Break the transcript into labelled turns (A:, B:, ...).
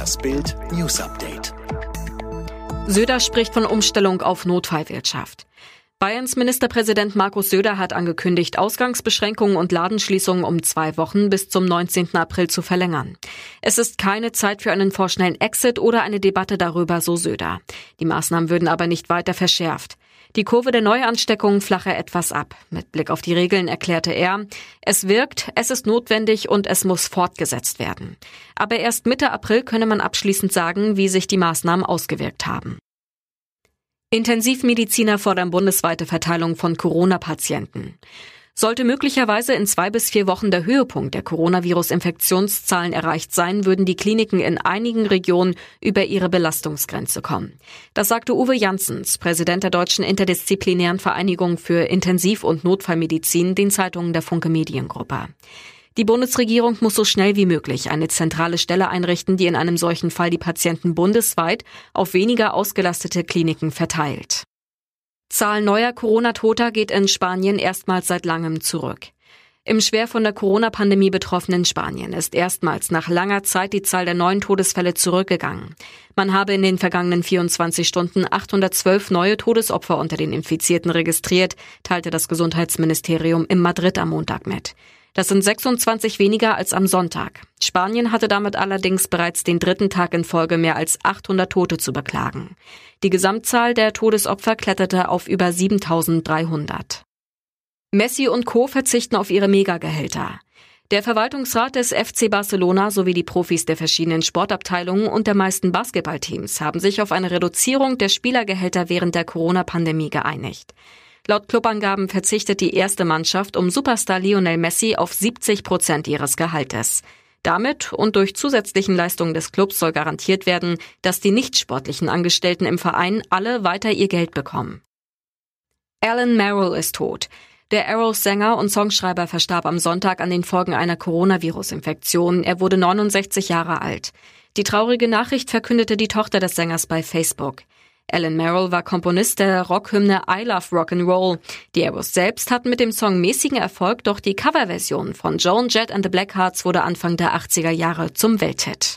A: Das Bild News Update.
B: Söder spricht von Umstellung auf Notfallwirtschaft. Bayerns Ministerpräsident Markus Söder hat angekündigt, Ausgangsbeschränkungen und Ladenschließungen um zwei Wochen bis zum 19. April zu verlängern. Es ist keine Zeit für einen vorschnellen Exit oder eine Debatte darüber, so Söder. Die Maßnahmen würden aber nicht weiter verschärft. Die Kurve der Neuansteckungen flache etwas ab. Mit Blick auf die Regeln erklärte er, es wirkt, es ist notwendig und es muss fortgesetzt werden. Aber erst Mitte April könne man abschließend sagen, wie sich die Maßnahmen ausgewirkt haben. Intensivmediziner fordern bundesweite Verteilung von Corona-Patienten. Sollte möglicherweise in zwei bis vier Wochen der Höhepunkt der Coronavirus-Infektionszahlen erreicht sein, würden die Kliniken in einigen Regionen über ihre Belastungsgrenze kommen. Das sagte Uwe Janssens, Präsident der Deutschen Interdisziplinären Vereinigung für Intensiv- und Notfallmedizin, den Zeitungen der Funke Mediengruppe. Die Bundesregierung muss so schnell wie möglich eine zentrale Stelle einrichten, die in einem solchen Fall die Patienten bundesweit auf weniger ausgelastete Kliniken verteilt. Zahl neuer Corona-Toter geht in Spanien erstmals seit langem zurück. Im schwer von der Corona-Pandemie betroffenen Spanien ist erstmals nach langer Zeit die Zahl der neuen Todesfälle zurückgegangen. Man habe in den vergangenen 24 Stunden 812 neue Todesopfer unter den Infizierten registriert, teilte das Gesundheitsministerium in Madrid am Montag mit. Das sind 26 weniger als am Sonntag. Spanien hatte damit allerdings bereits den dritten Tag in Folge mehr als 800 Tote zu beklagen. Die Gesamtzahl der Todesopfer kletterte auf über 7300. Messi und Co. verzichten auf ihre Megagehälter. Der Verwaltungsrat des FC Barcelona sowie die Profis der verschiedenen Sportabteilungen und der meisten Basketballteams haben sich auf eine Reduzierung der Spielergehälter während der Corona-Pandemie geeinigt. Laut Clubangaben verzichtet die erste Mannschaft um Superstar Lionel Messi auf 70 Prozent ihres Gehaltes. Damit und durch zusätzlichen Leistungen des Clubs soll garantiert werden, dass die nicht sportlichen Angestellten im Verein alle weiter ihr Geld bekommen. Alan Merrill ist tot. Der Arrows-Sänger und Songschreiber verstarb am Sonntag an den Folgen einer Coronavirus-Infektion. Er wurde 69 Jahre alt. Die traurige Nachricht verkündete die Tochter des Sängers bei Facebook. Alan Merrill war Komponist der Rockhymne I Love Rock'n'Roll. Die Arrows selbst hatten mit dem Song mäßigen Erfolg, doch die Coverversion von Joan Jett and the Blackhearts wurde Anfang der 80er Jahre zum Welthit.